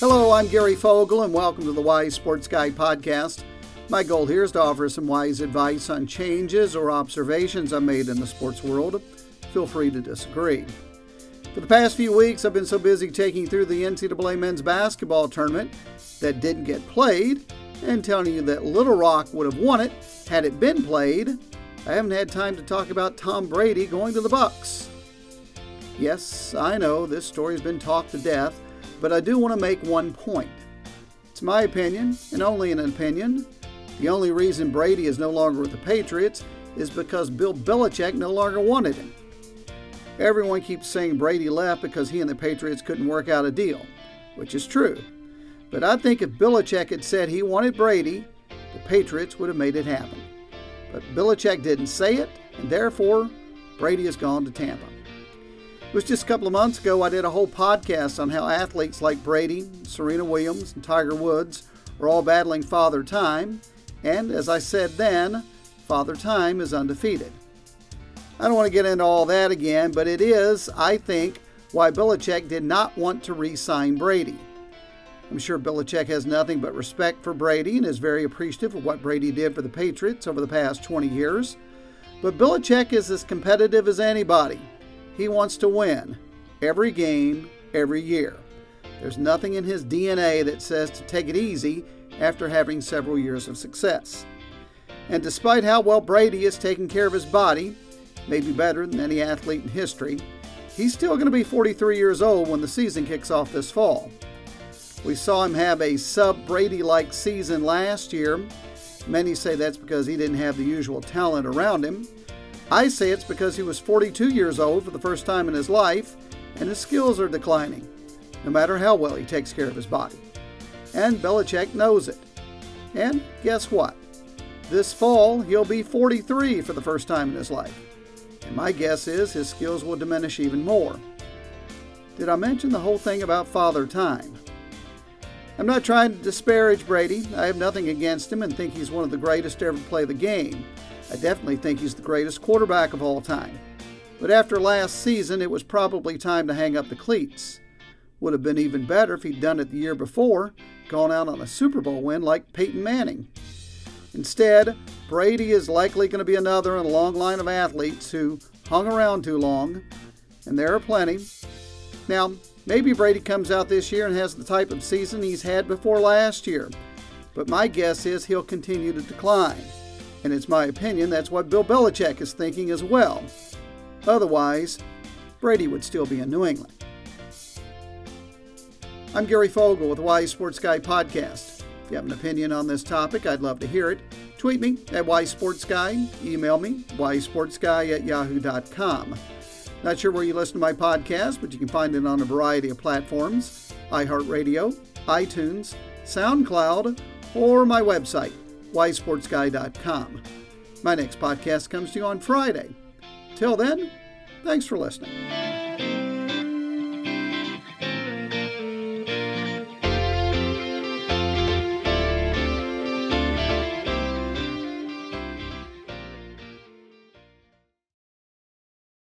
Hello, I'm Gary Fogle, and welcome to the Wise Sports Guy podcast. My goal here is to offer some wise advice on changes or observations I made in the sports world. Feel free to disagree. For the past few weeks, I've been so busy taking through the NCAA men's basketball tournament that didn't get played and telling you that Little Rock would have won it had it been played. I haven't had time to talk about Tom Brady going to the Bucs. Yes, I know this story's been talked to death, but I do want to make one point. It's my opinion, and only an opinion. The only reason Brady is no longer with the Patriots is because Bill Belichick no longer wanted him. Everyone keeps saying Brady left because he and the Patriots couldn't work out a deal, which is true. But I think if Belichick had said he wanted Brady, the Patriots would have made it happen. But Belichick didn't say it, and therefore, Brady has gone to Tampa. It was just a couple of months ago I did a whole podcast on how athletes like Brady, Serena Williams, and Tiger Woods are all battling Father Time, and as I said then, Father Time is undefeated. I don't want to get into all that again, but it is, I think, why Belichick did not want to re sign Brady. I'm sure Belichick has nothing but respect for Brady and is very appreciative of what Brady did for the Patriots over the past 20 years. But Belichick is as competitive as anybody. He wants to win every game, every year. There's nothing in his DNA that says to take it easy after having several years of success. And despite how well Brady is taking care of his body, maybe better than any athlete in history, he's still going to be 43 years old when the season kicks off this fall. We saw him have a sub Brady like season last year. Many say that's because he didn't have the usual talent around him. I say it's because he was 42 years old for the first time in his life, and his skills are declining, no matter how well he takes care of his body. And Belichick knows it. And guess what? This fall, he'll be 43 for the first time in his life. And my guess is his skills will diminish even more. Did I mention the whole thing about Father Time? I'm not trying to disparage Brady. I have nothing against him and think he's one of the greatest to ever play the game. I definitely think he's the greatest quarterback of all time. But after last season, it was probably time to hang up the cleats. Would have been even better if he'd done it the year before, gone out on a Super Bowl win like Peyton Manning. Instead, Brady is likely going to be another in a long line of athletes who hung around too long, and there are plenty. Now, maybe Brady comes out this year and has the type of season he's had before last year, but my guess is he'll continue to decline and it's my opinion that's what Bill Belichick is thinking as well. Otherwise, Brady would still be in New England. I'm Gary Fogle with Wise Sports Guy Podcast. If you have an opinion on this topic, I'd love to hear it. Tweet me at Wise Sports Guy, email me, wisesportsguy at yahoo.com. Not sure where you listen to my podcast, but you can find it on a variety of platforms iHeartRadio, iTunes, SoundCloud, or my website, wisesportsguy.com. My next podcast comes to you on Friday. Till then, thanks for listening.